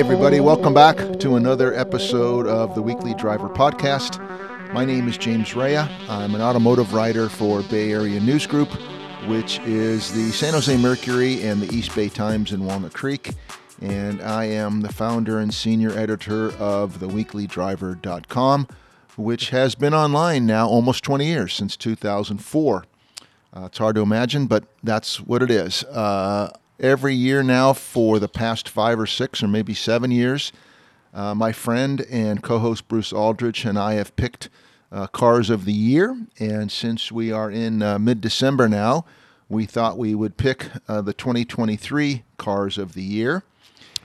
everybody. Welcome back to another episode of the Weekly Driver Podcast. My name is James Rea. I'm an automotive writer for Bay Area News Group, which is the San Jose Mercury and the East Bay Times in Walnut Creek. And I am the founder and senior editor of theweeklydriver.com, which has been online now almost 20 years, since 2004. Uh, it's hard to imagine, but that's what it is. Uh, every year now for the past five or six or maybe seven years. Uh, my friend and co host Bruce Aldrich and I have picked uh, cars of the year. And since we are in uh, mid December now, we thought we would pick uh, the 2023 cars of the year.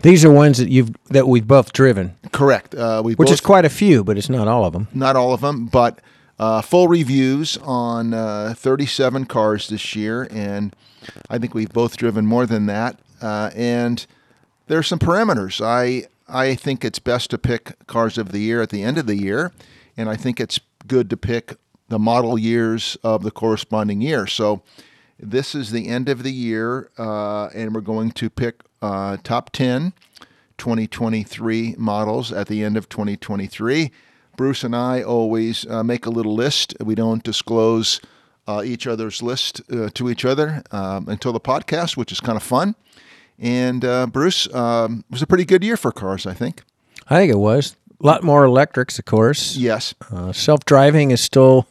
These are ones that you've that we've both driven, Correct. Uh, we which both, is quite a few, but it's not all of them. not all of them, but uh, full reviews on uh, 37 cars this year, and I think we've both driven more than that. Uh, and there are some parameters. I I think it's best to pick cars of the year at the end of the year, and I think it's good to pick the model years of the corresponding year. So this is the end of the year, uh, and we're going to pick uh, top 10 2023 models at the end of 2023. Bruce and I always uh, make a little list. We don't disclose uh, each other's list uh, to each other um, until the podcast, which is kind of fun. And uh, Bruce, um, it was a pretty good year for cars, I think. I think it was a lot more electrics, of course. Yes. Uh, self-driving is still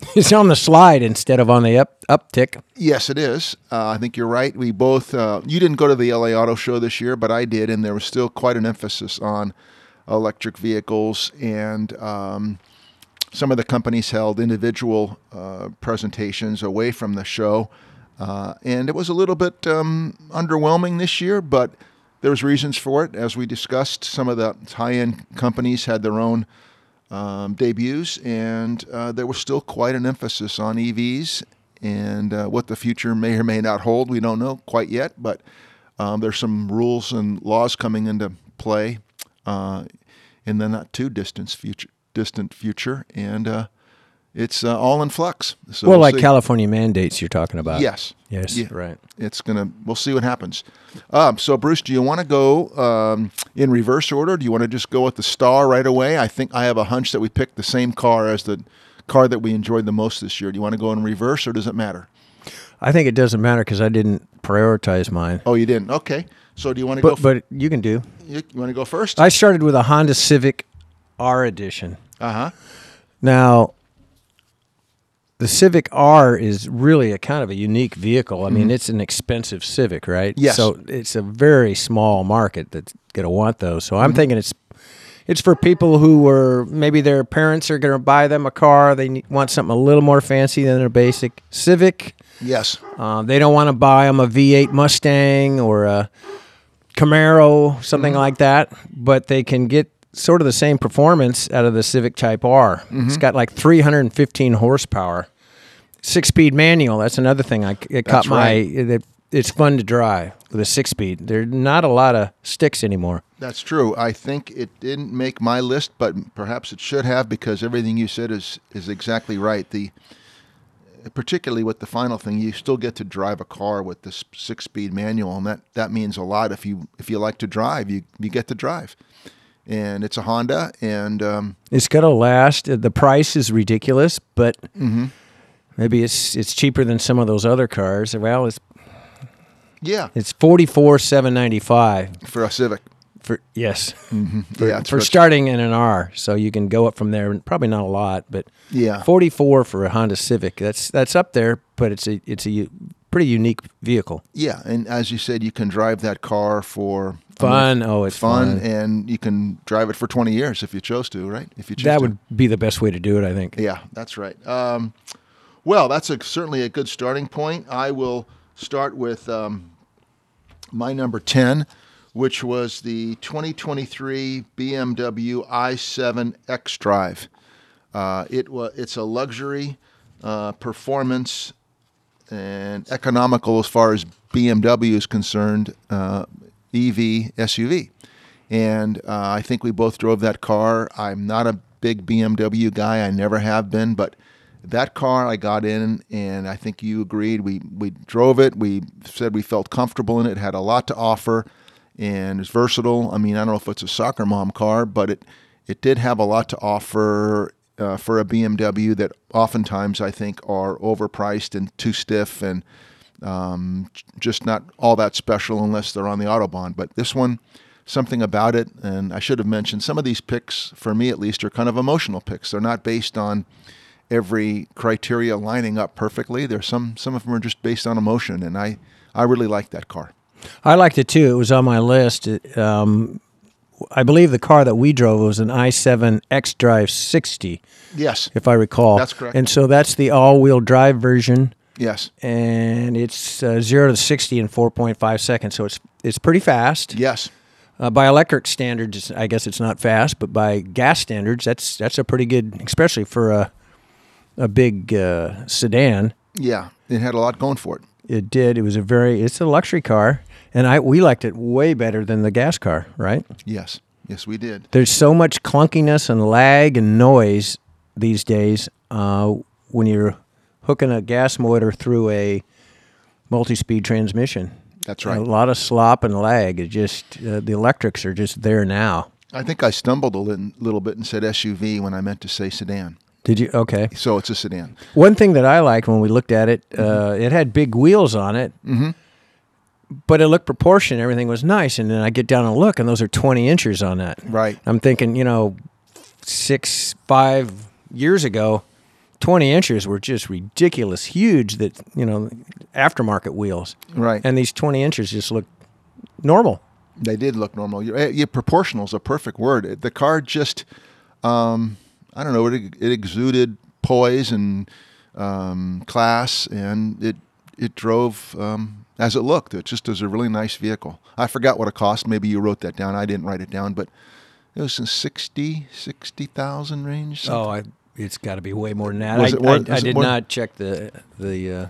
it's on the slide instead of on the up uptick. Yes, it is. Uh, I think you're right. We both, uh, you didn't go to the LA Auto Show this year, but I did, and there was still quite an emphasis on electric vehicles. And um, some of the companies held individual uh, presentations away from the show. Uh, and it was a little bit um, underwhelming this year, but there's reasons for it. As we discussed, some of the high end companies had their own um, debuts, and uh, there was still quite an emphasis on EVs and uh, what the future may or may not hold. We don't know quite yet, but um, there's some rules and laws coming into play uh, in the not too distant future. Distant future, and uh, it's uh, all in flux. So well, like see. California mandates you're talking about. Yes. Yes. Yeah. Right. It's gonna. We'll see what happens. Um, so, Bruce, do you want to go um, in reverse order? Do you want to just go with the star right away? I think I have a hunch that we picked the same car as the car that we enjoyed the most this year. Do you want to go in reverse, or does it matter? I think it doesn't matter because I didn't prioritize mine. Oh, you didn't. Okay. So, do you want to go? But but you can do. you, you want to go first? I started with a Honda Civic R edition. Uh huh. Now, the Civic R is really a kind of a unique vehicle. I mean, it's an expensive Civic, right? Mm-hmm. Yes. So it's a very small market that's going to want those. So Mm-hmm. I'm thinking it's it's for people who were maybe their parents are going to buy them a car. They need, want something a little more fancy than their basic Civic. Yes. Um, they don't want to buy them a V8 Mustang or a Camaro, something mm-hmm. like that, but they can get sort of the same performance out of the Civic Type R. It's mm-hmm. got like 315 horsepower, six-speed manual. That's another thing I it caught That's my. right. It, it's fun to drive with a six-speed. There's not a lot of sticks anymore. That's true. I think it didn't make my list, but perhaps it should have because everything you said is is exactly right. The particularly with the final thing, you still get to drive a car with this six-speed manual, and that that means a lot. If you if you like to drive, you you get to drive, and it's a Honda, and um, It's gonna last. Uh, The price is ridiculous, but Mm-hmm. maybe it's it's cheaper than some of those other cars. Well, it's yeah, it's forty four seven ninety five for a Civic, for yes yeah, it's for starting in an R. So you can go up from there. and Probably not a lot, but yeah, forty four for a Honda Civic. That's that's up there, but it's a it's a pretty unique vehicle. yeah, and as you said, you can drive that car for Fun. Oh, it's fun, fun. and you can drive it for 20 years if you chose to, right? If you choose That to. would be the best way to do it, I think. Yeah, that's right. Um, well, that's a, certainly a good starting point. I will start with um, my number 10, which was the 2023 BMW i7 X Drive. Uh, it wa- it's a luxury, uh, performance, and economical as far as BMW is concerned uh, EV SUV. And uh, I think we both drove that car. I'm not a big BMW guy. I never have been, but that car I got in, and I think you agreed. We we drove it. We said we felt comfortable in it. Had a lot to offer, and it's versatile. I mean, I don't know if it's a soccer mom car, but it it did have a lot to offer uh, for a BMW that oftentimes I think are overpriced and too stiff and um, just not all that special unless they're on the Autobahn. But this one, something about it, and I should have mentioned some of these picks, for me at least, are kind of emotional picks. They're not based on every criteria lining up perfectly. There's some some of them are just based on emotion, and I I really like that car. I liked it too. It was on my list. Um, I believe the car that we drove was an i7 X Drive 60, Yes, if I recall. That's correct. And so that's the all-wheel drive version, yes, and it's uh, zero to sixty in 4.5 seconds. So it's it's pretty fast. yes, Uh, by electric standards, I guess it's not fast, but by gas standards, that's that's a pretty good, especially for a a big uh, sedan. yeah. It had a lot going for it. It did. It was a very. It's a luxury car, and I we liked it way better than the gas car. Right? Yes, yes, we did. There's so much clunkiness and lag and noise these days uh, when you're hooking a gas motor through a multi-speed transmission. That's right. A lot of slop and lag. It just uh, the electrics are just there now. I think I stumbled a little, little bit and said SUV when I meant to say sedan. Did you? Okay. So it's a sedan. One thing that I liked when we looked at it, uh, it had big wheels on it, Mm-hmm. but it looked proportioned. Everything was nice. And then I get down and look, and those are 20 inches on that. Right. I'm thinking, you know, six, five years ago, 20 inches were just ridiculous, huge. That you know, aftermarket wheels, Right. and these 20 inches just look normal. They did look normal. Your, eh, your proportional is a perfect word. The car just, um, I don't know, it, it exuded poise and um, class, and it it drove um, as it looked. It just was a really nice vehicle. I forgot what it cost. Maybe you wrote that down. I didn't write it down, but it was in 60, 60,000 range. something. Oh, I, it's got to be way more than that. Was I, more- I, I did more- not check the the uh,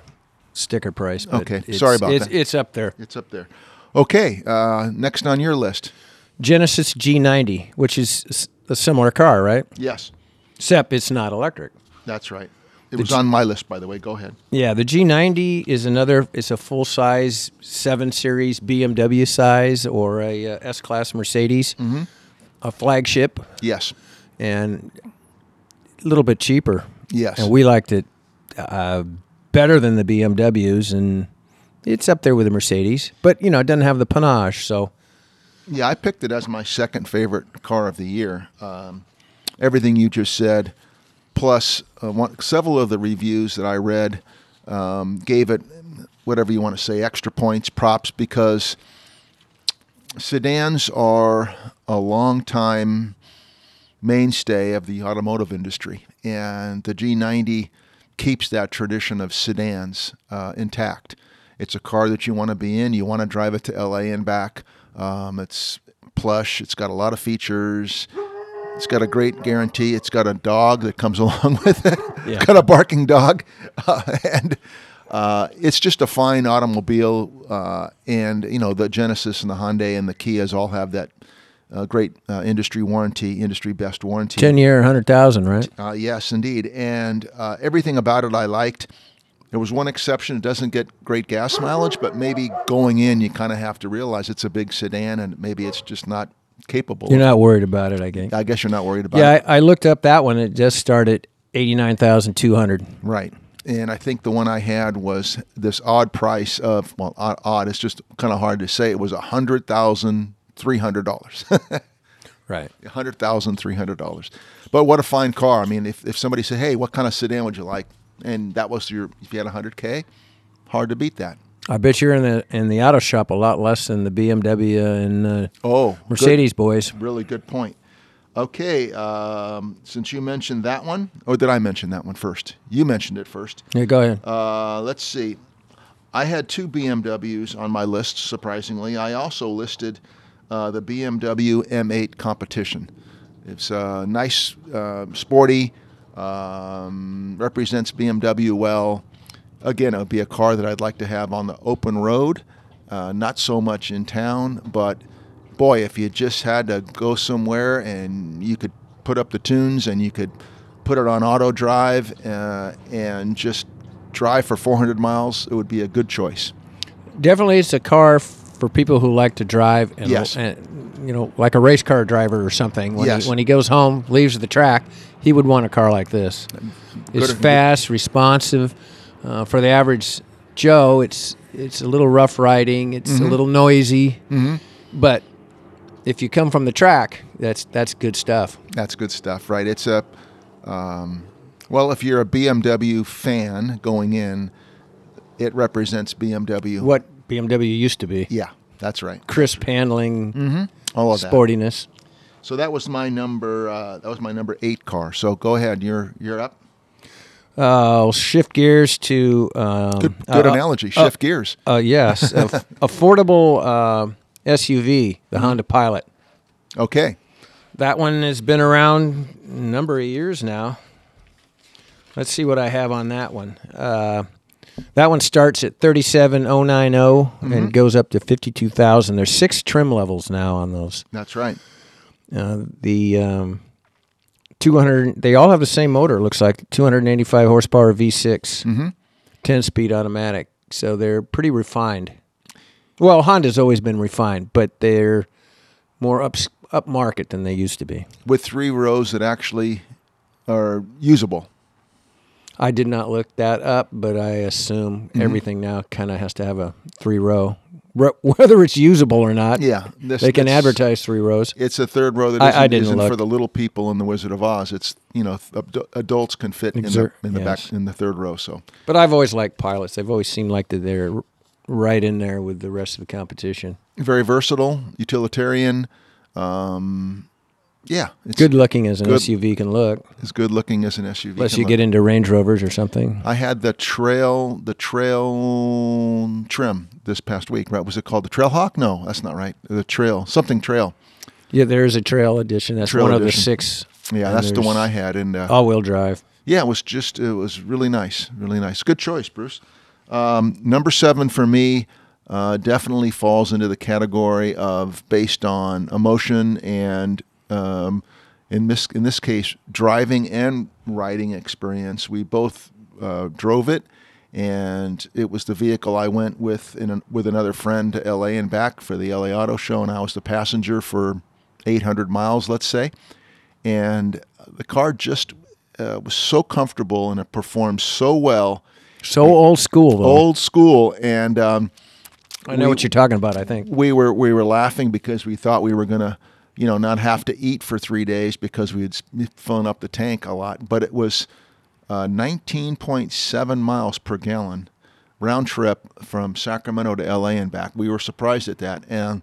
sticker price. But Okay, it's, sorry about it's, that. It's up there. It's up there. Okay, uh, next on your list. Genesis G90, which is a similar car, right? Yes, Except it's not electric. that's right. It was on my list, by the way. Go ahead. Yeah, the G90 is another. It's a full size seven series BMW size or a uh, S class Mercedes, Mm-hmm. a flagship, Yes, and a little bit cheaper. yes. And we liked it uh, better than the BMWs, and it's up there with the Mercedes. But you know, it doesn't have the panache. So Yeah, I picked it as my second favorite car of the year. Um, everything you just said, plus uh, one, several of the reviews that I read um, gave it whatever you want to say, extra points, props, because sedans are a long time mainstay of the automotive industry, and the G90 keeps that tradition of sedans uh, intact. It's a car that you want to be in. You want to drive it to LA and back. Um, it's plush. It's got a lot of features. It's got a great guarantee. It's got a dog that comes along with it. Yeah. It's got a barking dog, uh, and uh, it's just a fine automobile. Uh, and you know the Genesis and the Hyundai and the Kias all have that uh, great uh, industry warranty, industry best warranty. ten year, hundred thousand, right? Uh, yes, indeed. And uh, everything about it I liked. There was one exception. It doesn't get great gas mileage, but maybe going in, you kind of have to realize it's a big sedan and maybe it's just not capable. You're of- not worried about it, I guess. I guess you're not worried about Yeah, it. I, I looked up that one. It just started eighty nine thousand two hundred. Right. And I think the one I had was this odd price of, well, odd, odd it's just kind of hard to say. It was $100,300. Right. $100,300. But what a fine car. I mean, if, if somebody said, hey, what kind of sedan would you like? And that was your, if you had 100K, hard to beat that. I bet you're in the in the auto shop a lot less than the BMW and uh, Oh, good- Mercedes boys. Really good point. Okay, um, since you mentioned that one, or did I mention that one first? You mentioned it first. Yeah, go ahead. Uh, let's see. I had two BMWs on my list, surprisingly. I also listed uh, the BMW M8 competition. It's uh, nice, uh, sporty, um, represents BMW well. Again, it would be a car that I'd like to have on the open road, uh, not so much in town, but boy, if you just had to go somewhere and you could put up the tunes and you could put it on auto drive uh, and just drive for 400 miles, it would be a good choice. Definitely, it's a car f- for people who like to drive and, Yes. and you know like a race car driver or something when, Yes. he, when he goes home leaves the track he would want a car like this it's Good- fast responsive uh, for the average joe it's it's a little rough riding it's Mm-hmm. a little noisy but if you come from the track that's that's good stuff That's good stuff, right? It's a, um, well, if you're a BMW fan going in, it represents BMW. what bmw used to be Yeah, that's right. crisp handling All of that. sportiness So that was my number. Uh, that was my number eight car. So go ahead. You're you're up. Uh, I'll shift gears to um, Good, good uh, analogy. Shift gears. Uh, yes, aff- affordable uh, SUV, the Honda Pilot. Okay. That one has been around a number of years now. Let's see what I have on that one. Uh, that one starts at 37090 and goes up to 52,000. There's six trim levels now on those. That's right. Uh, the um, 200 they all have the same motor looks like 285 horsepower v6 mm-hmm. 10 speed automatic so they're pretty refined. Well honda's always been refined but they're more up upmarket than they used to be. With three rows that actually are usable. i did not look that up but i assume mm-hmm. everything now kind of has to have a three row whether it's usable or not Yeah, this- they can advertise three rows It's a third row that I- isn't, I didn't look. for the little people in the Wizard of Oz. It's you know th- adults can fit in the, in the yes. back in the third row. So but i've always liked pilots they've always seemed like that they're right in there with the rest of the competition very versatile, utilitarian. Um, yeah, it's good looking as an Good. SUV can look, as good looking as an SUV. unless can you look. get into Range Rovers or something. I had the trail, the trail trim this past week. Right? Was it called the Trail Hawk? No, that's not right. The Trail, something Trail. Yeah, there is a Trail edition. That's Trail one of the six. Yeah, that's the one I had. And uh, All-wheel drive. yeah, it was just it was really nice, really nice. Good choice, Bruce. Um, number seven for me uh, definitely falls into the category of based on emotion and um, in this in this case driving and riding experience. We both uh, drove it, and it was the vehicle I went with in a, with another friend to L.A. and back for the L.A. Auto Show, and I was the passenger for 800 miles, let's say, and the car just uh, was so comfortable and it performed so well So old school, though. old school and um, I know we- what you're talking about. I think. we were we were laughing because we thought we were gonna you know not have to eat for three days because we had filling up the tank a lot. But it was uh, 19.7 miles per gallon round trip from Sacramento to LA and back. We were surprised at that. And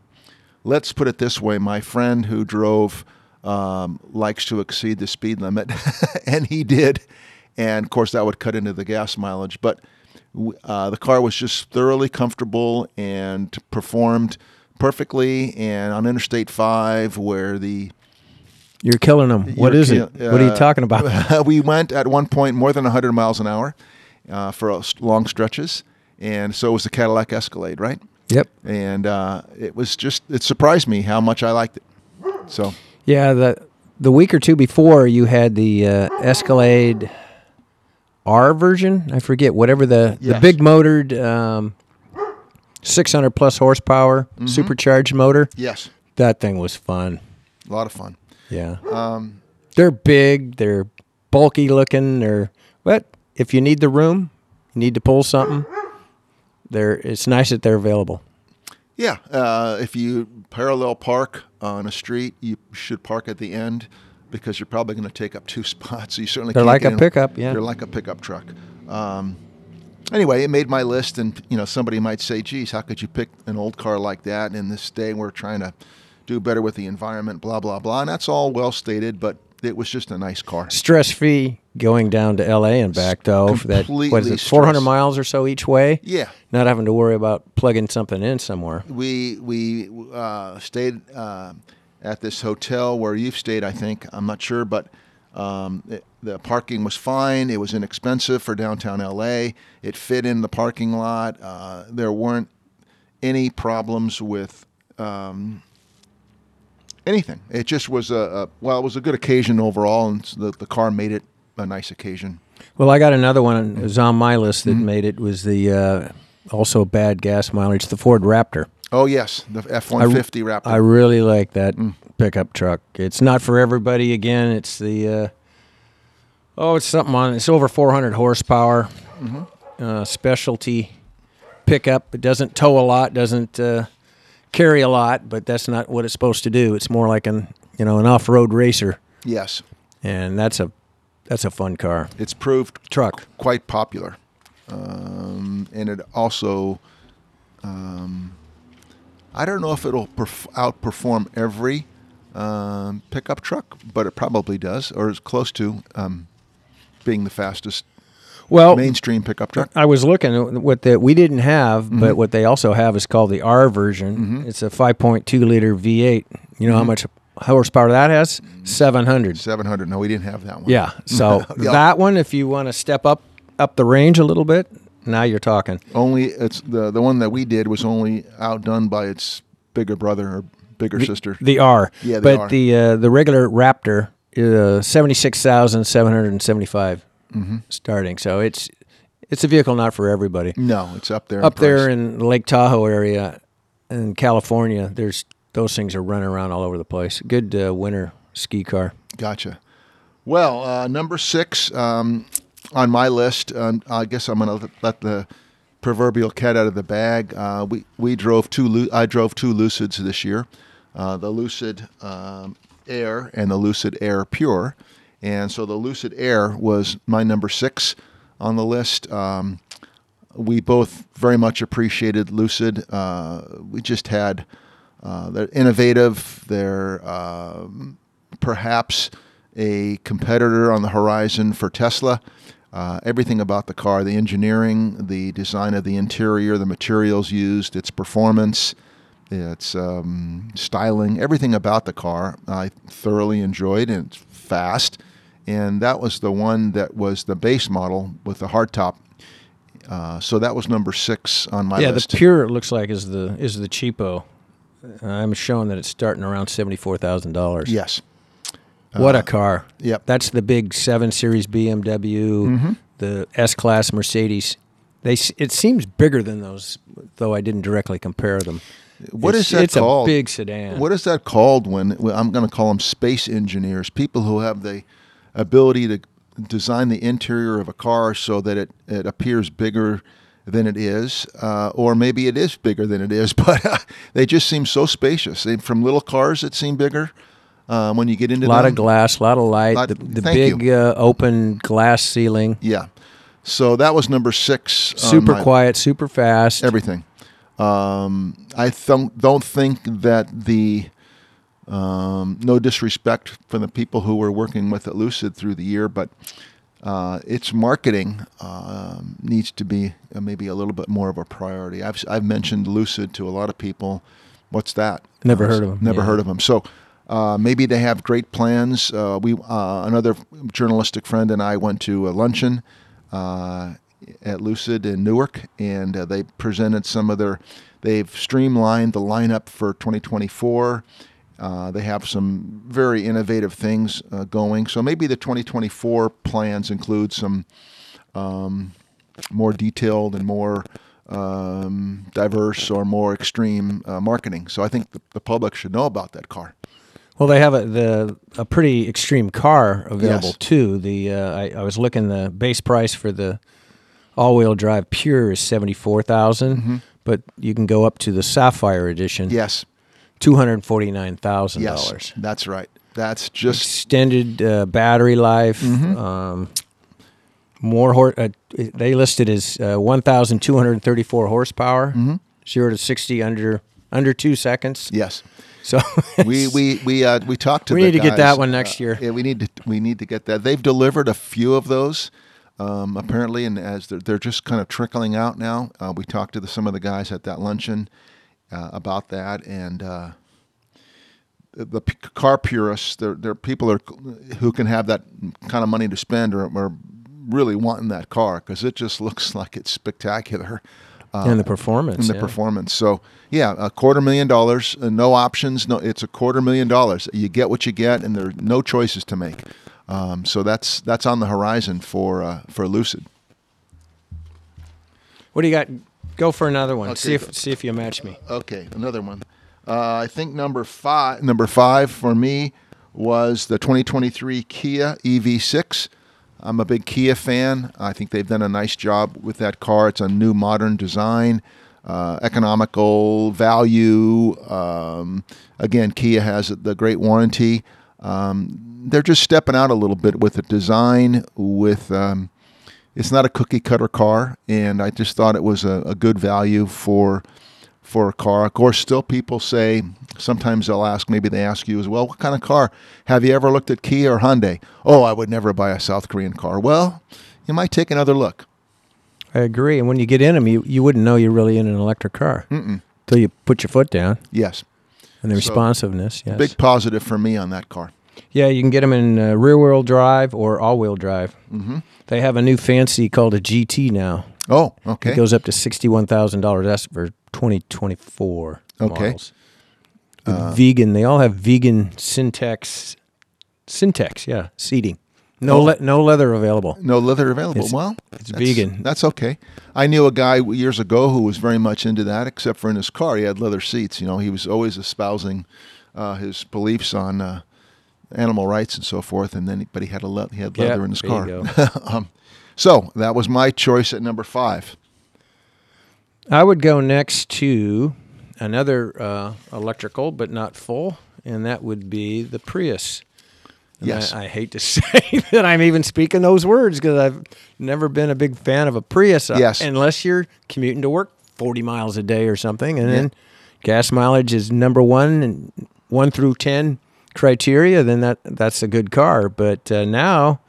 let's put it this way. My friend who drove um, likes to exceed the speed limit and he did. And of course that would cut into the gas mileage. But uh, the car was just thoroughly comfortable and performed perfectly and on interstate 5 where the You're killing them. What is it? ki- what are you uh, talking about? we went at one point more than 100 miles an hour uh, for uh, long stretches and so was the cadillac escalade right yep. and uh, it was just it surprised me how much i liked it so Yeah. The the week or two before, you had the uh, Escalade R version. I forget whatever the the big motored. Um, 600 plus horsepower Mm-hmm. supercharged motor. yes That thing was fun. a lot of fun Yeah. um, They're big. They're bulky looking. They're but if you need the room, you need to pull something. They're it's nice that they're available. Yeah, uh, if you parallel park on a street, you should park at the end because you're probably going to take up two spots. You certainly They're like a in- pickup, yeah. They're like a pickup truck. Um, anyway, it made my list, and you know somebody might say, "Geez, how could you pick an old car like that?" And In this day, we're trying to do better with the environment, blah blah blah, and that's all well stated, but it was just a nice car. Stress free going down to L.A. and back though. For that what is it? Four hundred stress- miles or so each way. Yeah, Not having to worry about plugging something in somewhere. we we uh, stayed uh, at this hotel where you've stayed. I think I'm not sure, but um, it, the parking was fine. It was inexpensive for downtown LA. It fit in the parking lot. Uh, there weren't any problems with um, anything. It just was a, a well, it was a good occasion overall, and the the car made it a nice occasion. Well, I got another one. It was on my list that Mm-hmm. made it was the uh, also bad gas mileage. The Ford Raptor. Oh yes, the F one fifty Raptor. I really like that pickup truck. It's not for everybody. Again, it's the uh, oh, it's something on. It's over 400 horsepower, uh, specialty pickup. It doesn't tow a lot, doesn't uh, carry a lot, but that's not what it's supposed to do. It's more like an you know an off-road racer, yes, and that's a that's a fun car it's proved truck. quite popular, um, and it also. Um, I don't know if it'll perf- outperform every um, pickup truck, but it probably does, or is close to um, being the fastest Well, mainstream pickup truck. I was looking at what the we didn't have, Mm-hmm. but what they also have is called the R version. It's a 5.2 liter V8. You know how Mm-hmm. much horsepower that has? 700. Seven hundred. No, we didn't have that one. Yeah. So Yeah. that one, if you want to step up up the range a little bit, now you're talking. Only it's the the one that we did was only outdone by its bigger brother or bigger sister. The R. Yeah, the but R. the uh, the regular Raptor uh, 76,775 Mm-hmm. starting. So it's it's a vehicle not for everybody. No, it's up there. in up there in the Lake Tahoe area in California, there's those things are running around all over the place. Good uh, winter ski car. Gotcha. Well, uh, number six um, on my list. Um, I guess I'm going to let the proverbial cat out of the bag. Uh, we we drove two. I drove two Lucids this year, uh, the Lucid um, Air and the Lucid Air Pure, and so the Lucid Air was my number six on the list. Um, we both very much appreciated Lucid. Uh, we just had uh, they're innovative. They're um, perhaps a competitor on the horizon for Tesla. Uh, everything about the car, the engineering, the design of the interior, the materials used, its performance, its um, styling, everything about the car, I thoroughly enjoyed, and it's fast. And that was the one that was the base model with the hardtop. Uh, so that was number six on my yeah, list. Yeah, the Pure it looks like is the is the cheapo. Uh, I'm showing that it's starting around seventy four thousand dollars. yes. What a car! Yep. That's the big seven series BMW, Mm-hmm. the S class Mercedes. They it seems bigger than those, though I didn't directly compare them. What it's, is that it's called? a big sedan. What is that called when well, I'm going to call them space engineers, people who have the ability to design the interior of a car so that it, it appears bigger than it is, uh, or maybe it is bigger than it is, but uh, they just seem so spacious. They, from little cars that seem bigger, uh, when you get into A lot them, of glass, a lot of light, Lot- the, the big uh, open glass ceiling, yeah. So that was number six. super my- quiet, super fast. everything. Um, I th- don't think that the um, no disrespect for the people who were working with it Lucid through the year, but uh, its marketing um, needs to be uh, maybe a little bit more of a priority. I've I've mentioned Lucid to a lot of people. What's that? Never Uh, heard of 'em, Never yeah. heard of them. So. Uh, maybe they have great plans. Uh, we uh, another journalistic friend and I went to a luncheon uh, at Lucid in Newark, and uh, they presented some of their. They've streamlined the lineup for 2024. Uh, they have some very innovative things uh, going. So maybe the 2024 plans include some um, more detailed and more um, diverse or more extreme uh, marketing. So I think the, the public should know about that car. Well, they have a the a pretty extreme car available Yes. too. The uh, I, I was looking the base price for the all wheel drive pure is seventy Mm-hmm. but you can go up to the Sapphire edition, Yes, two hundred forty nine thousand yes, dollars. that's right. That's just Extended uh, battery life. Mm-hmm. Um, more hor- uh, they listed as uh, one thousand two hundred thirty four horsepower, Mm-hmm. zero to sixty under under two seconds. yes. So we we we uh, we talked to. We need to get that one next uh, year. Yeah, we need to we need to get that. They've delivered a few of those, um, apparently, and as they're, they're just kind of trickling out now. Uh, we talked to the, some of the guys at that luncheon uh, about that, and uh, the, the car purists, they're, they're people are, who can have that kind of money to spend, are, are really wanting that car because it just looks like it's spectacular. Uh, and the performance. in the yeah. performance. So yeah, a quarter million dollars, uh, no options. No, it's a quarter million dollars. You get what you get, and there are no choices to make. Um, so that's that's on the horizon for uh, for Lucid. What do you got Go for another one. Okay, see if go. see if you match me. Okay, another one. Uh, I think number five. Number five for me was the 2023 Kia EV6. I'm a big Kia fan. I think they've done a nice job with that car. It's a new, modern design, uh, economical value. Um, again, Kia has the great warranty. Um, they're just stepping out a little bit with the design. With um, it's not a cookie cutter car, and I just thought it was a, a good value for for a car. Of course, still people say sometimes they'll ask, maybe they ask you as well, what kind of car? Have you ever looked at Kia or Hyundai? Oh, I would never buy a South Korean car. Well, you might take another look. I agree. And when you get in them, you, you wouldn't know you're really in an electric car until you put your foot down Yes, and the So, responsiveness. Yes. big positive for me on that car. Yeah, you can get them in uh, rear wheel drive or all wheel drive. Mm-hmm. They have a new fancy called a GT now. Oh, okay. It goes up to sixty-one thousand dollars. That's for twenty twenty-four Okay. models. With vegan. They all have vegan syntax, Syntex, yeah, seating. No, Oh. le- no leather available. no leather available. It's- well, it's that's- vegan. That's okay. I knew a guy years ago who was very much into that, except for in his car, he had leather seats. You know, he was always espousing uh, his beliefs on uh, animal rights and so forth. And then, but he had a le- he had leather Yeah, in his car. um, so that was my choice at number five. I would go next to another uh, electrical, but not full, and that would be the Prius. And Yes. I, I hate to say that I'm even speaking those words because I've never been a big fan of a Prius. uh, Yes. Unless you're commuting to work 40 miles a day or something, and then gas mileage is number one and one through 10 criteria, then that that's a good car. But uh, now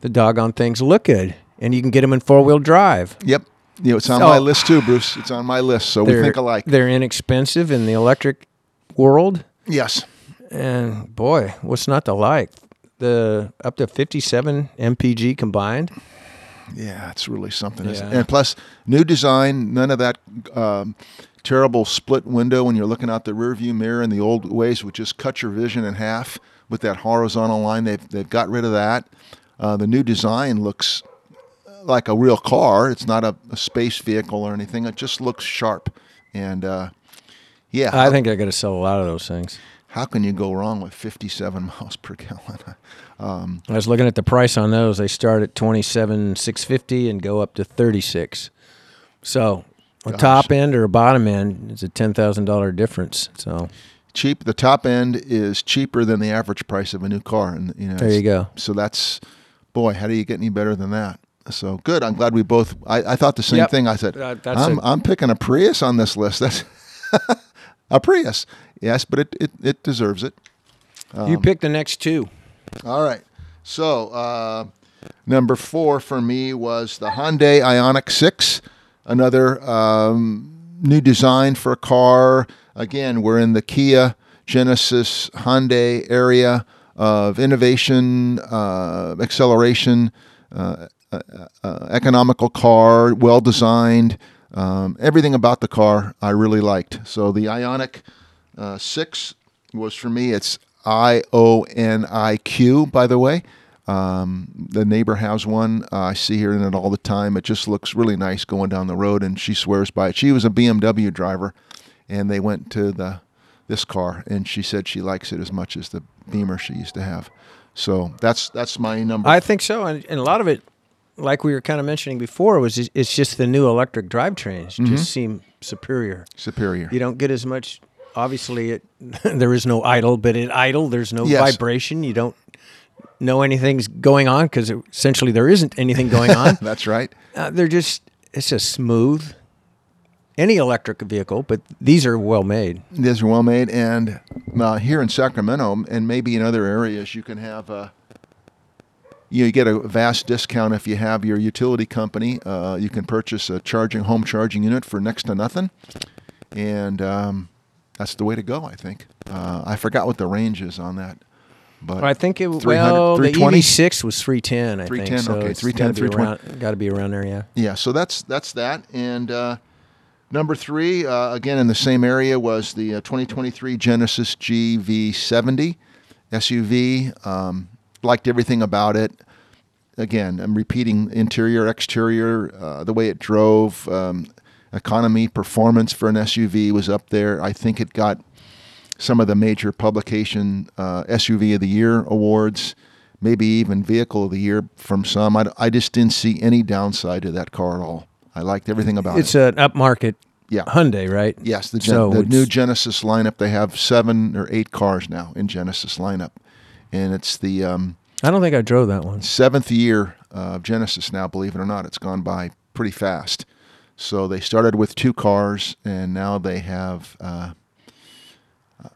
the doggone things look good, and you can get them in four wheel drive. Yep. You know, it's on So- my list too, Bruce. It's on my list, so we think alike. They're inexpensive in the electric world. Yes. And boy, what's not to like? The up to 57 MPG combined. Yeah, it's really something. isn't it? Yeah. And plus, new design, none of that um, terrible split window when you're looking out the rearview mirror in the old ways would just cut your vision in half with that horizontal line. They've, they've got rid of that. Uh, the new design looks like a real car. It's not a, a space vehicle or anything. It just looks sharp. And uh, yeah, I think I got to sell a lot of those things. how can you go wrong with 57 miles per gallon? Um, I was looking at the price on those. They start at 27 650 and go up to 36. So a Gosh. top end or a bottom end is a ten thousand dollar difference. So cheap. The top end is cheaper than the average price of a new car, and you know. There you go. So that's, boy, how do you get any better than that? So good. I'm glad we both. I, I thought the same Yep. thing. I said, that's I'm I'm picking a Prius on this list. That's a Prius. Yes, but it it, it deserves it. Um, you pick the next two. All right. So uh, number four for me was the Hyundai Ioniq Six, another um, new design for a car. Again, we're in the Kia, Genesis, Hyundai area of innovation, uh, acceleration, uh, uh, uh, economical car, well designed. Um, everything about the car I really liked. So the Ioniq uh, 6 was for me, it's I O N I Q, by the way. Um, the neighbor has one. Uh, I see her in it all the time. It just looks really nice going down the road, and she swears by it. She was a BMW driver, and they went to the this car, and she said she likes it as much as the Beamer she used to have. So that's that's my number. I think so, and, and a lot of it, like we were kind of mentioning before, was it's just the new electric drivetrains Mm-hmm. just seem superior. superior. You don't get as much. Obviously, it there is no idle, but at idle there's no Yes. vibration. You don't know anything's going on because essentially there isn't anything going on. That's right. uh, they're just it's just smooth. Any electric vehicle, but these are well made. These are well made, and uh, here in Sacramento, and maybe in other areas, you can have uh, you get a vast discount if you have your utility company. Uh, you can purchase a charging home charging unit for next to nothing, and um, that's the way to go. I think. Uh, I forgot what the range is on that, but I think it 300 well the EV6 was 310. I 310, think so. okay, it's 310, gotta be 320. around- Got to be around there, yeah. Yeah, so that's that's that. And uh, number three, uh, again in the same area, was the uh, 2023 Genesis GV70 SUV. Um, liked everything about it. Again, I'm repeating interior, exterior, uh, the way it drove. Um, economy performance for an SUV was up there. I think it got some of the major publication uh, SUV of the year awards, maybe even vehicle of the year from some. I, I just didn't see any downside to that car at all. I liked everything about It's it. It's an upmarket Yeah. Hyundai, right? Yes, the, gen- So the new Genesis lineup. They have seven or eight cars now in Genesis lineup, and it's the um, I don't think I drove that one. seventh year of Genesis now. Believe it or not, it's gone by pretty fast. So they started with two cars, and now they have. Uh,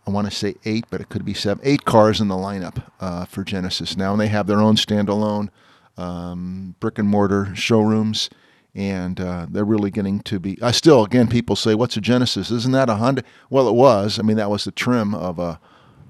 I want to say eight, but it could be seven. Eight cars in the lineup uh, for Genesis now, and they have their own standalone um, brick and mortar showrooms, and uh, they're really getting to be. I still, again, people say, "What's a Genesis? Isn't that a Honda?" Well, it was. I mean, that was the trim of a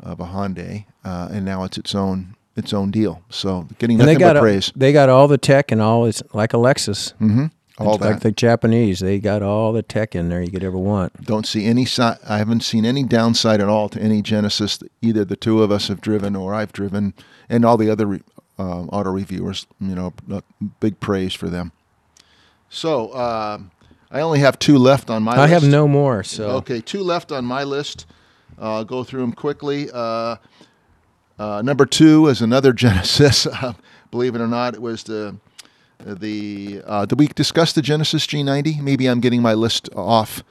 of a Hyundai, uh, and now it's its own its own deal. So getting nothing got but a- praise. they got all the tech and all. It's like a Lexus. Mm-hmm. All It's that. like the Japanese. They got all the tech in there you could ever want. Don't see any. Si- I haven't seen any downside at all to any Genesis that either the two of us have driven or I've driven, and all the other re- uh, auto reviewers. You know, big praise for them. So uh, I only have two left on my. List. I list. have no more. So Okay, two left on my list. Uh, I'll go through them quickly. Uh, uh, number two is another Genesis. Uh, believe it or not, it was the the. Uh, did we discuss the Genesis G90? Maybe I'm getting my list off.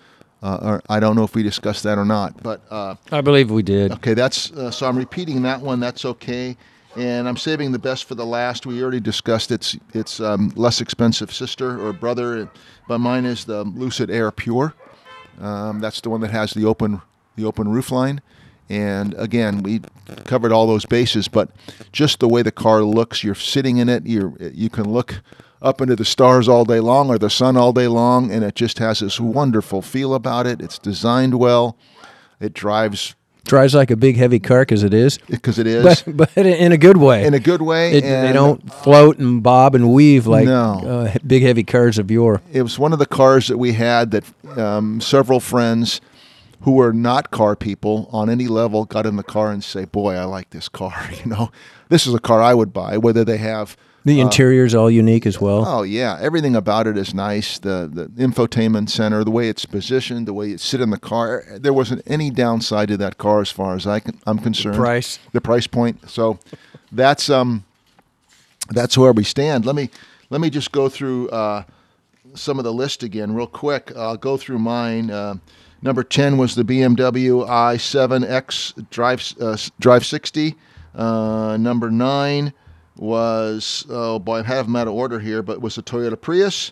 Uh, or I don't know if we discussed that or not. But uh, I believe we did. okay, that's uh, so I'm repeating that one. That's okay. And I'm saving the best for the last. We already discussed its its um, less expensive sister or brother, but mine is the Lucid Air Pure. Um, that's the one that has the open the open roof line. And again, we covered all those bases, but just the way the car looks, you're sitting in it, you you can look up into the stars all day long or the sun all day long, and it just has this wonderful feel about it. It's designed well. It drives Drives like a big heavy car because it is, because it is but but in a good way. in a good way. It, they don't float and bob and weave like No. uh, big heavy cars of yore. it was one of the cars that we had that um, several friends who were not car people on any level got in the car and say, "Boy, I like this car. You know, this is a car I would buy." Whether they have The interior's all unique as well. Oh yeah, everything about it is nice. The the infotainment center, the way it's positioned, the way you sit in the car. There wasn't any downside to that car as far as I can, I'm concerned. Price. the price point. So that's um that's where we stand. Let me let me just go through uh, some of the list again real quick. I'll go through mine. Uh, number ten was the BMW i7X Drive uh, Drive 60. Uh, number nine was oh boy, I have them out of order here, but was the Toyota Prius,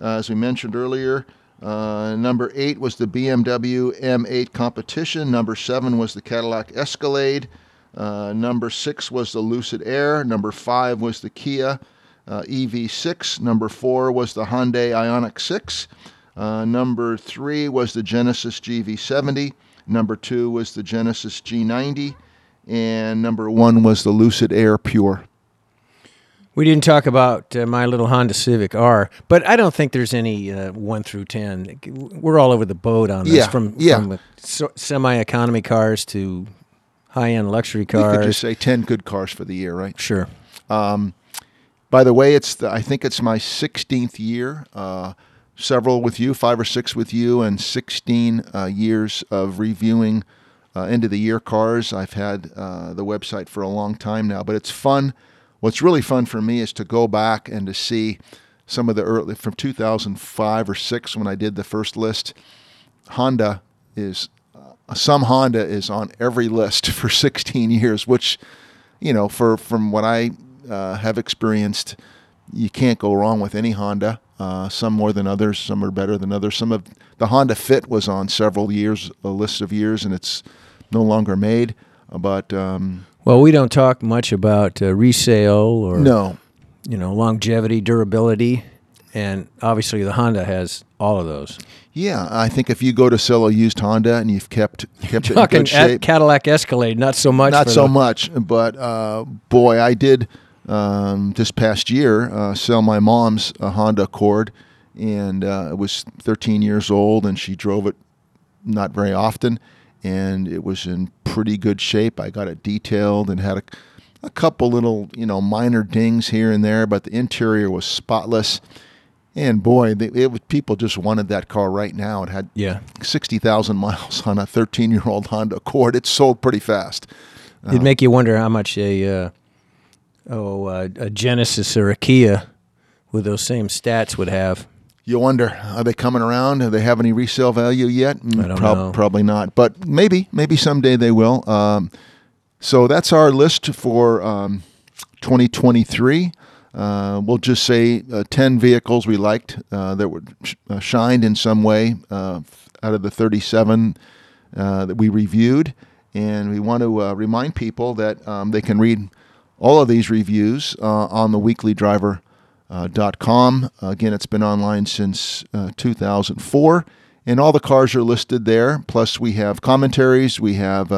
uh, as we mentioned earlier. Uh, number eight was the BMW M8 Competition. Number seven was the Cadillac Escalade. Uh, number six was the Lucid Air. Number five was the Kia uh, EV6. Number four was the Hyundai Ioniq 6. Uh, number three was the Genesis GV70. Number two was the Genesis G90. And number one was the Lucid Air Pure. We didn't talk about uh, my little Honda Civic R, but I don't think there's any uh, one through ten. We're all over the boat on this, Yeah, from yeah. from so, semi-economy cars to high-end luxury cars. You could just say 10 good cars for the year, right? sure. By the way, it's the, I think it's my 16th year. Uh, several with you, five or six with you, and 16 uh, years of reviewing uh, end of the year cars. I've had uh, the website for a long time now, but it's fun. What's really fun for me is to go back and to see some of the early from 2005 or six when I did the first list. Honda is uh, some Honda is on every list for 16 years, which you know, for from what I uh, have experienced, you can't go wrong with any Honda. Uh, some more than others, some are better than others. Some of the Honda Fit was on several years, a list of years, and it's no longer made. But um, Well, we don't talk much about uh, resale or no, you know longevity, durability, and obviously the Honda has all of those. yeah, I think if you go to sell a used Honda and you've kept kept it in good shape, at Cadillac Escalade, not so much. not so the- much, but uh, boy, I did um, this past year uh, sell my mom's uh, Honda Accord, and uh, it was 13 years old, and she drove it not very often, and it was in pretty good shape. I got it detailed and had a, a couple little, you know, minor dings here and there, but the interior was spotless. And boy, they, it was, people just wanted that car right now. It had Yeah. 60,000 miles on a 13 year old Honda Accord. It sold pretty fast. It'd make you wonder how much a uh, oh uh, a Genesis or a Kia with those same stats would have. You wonder, are they coming around? Do they have any resale value yet? I don't know. Probably not, but maybe, maybe someday they will. Um, so that's our list for um, 2023. Uh, we'll just say uh, 10 vehicles we liked uh, that were sh- uh, shined in some way uh, out of the 37 uh, that we reviewed. And we want to uh, remind people that um, they can read all of these reviews uh, on the weeklydriver.com. Uh, again, it's been online since uh, 2004, and all the cars are listed there. Plus, we have commentaries, we have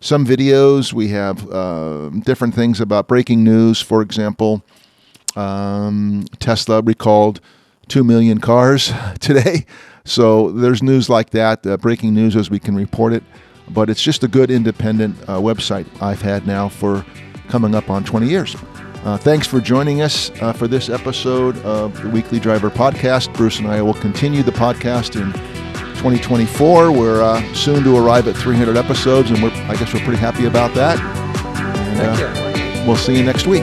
some videos, we have uh, different things about breaking news. For example, um, Tesla recalled 2 million cars today. So there's news like that, uh, breaking news as we can report it. But it's just a good independent uh, website I've had now for coming up on 20 years. Uh, thanks for joining us uh, for this episode of the Weekly Driver Podcast. Bruce and I will continue the podcast in 2024. We're uh, soon to arrive at 300 episodes, and we're, I guess we're pretty happy about that. And, uh, we'll see you next week.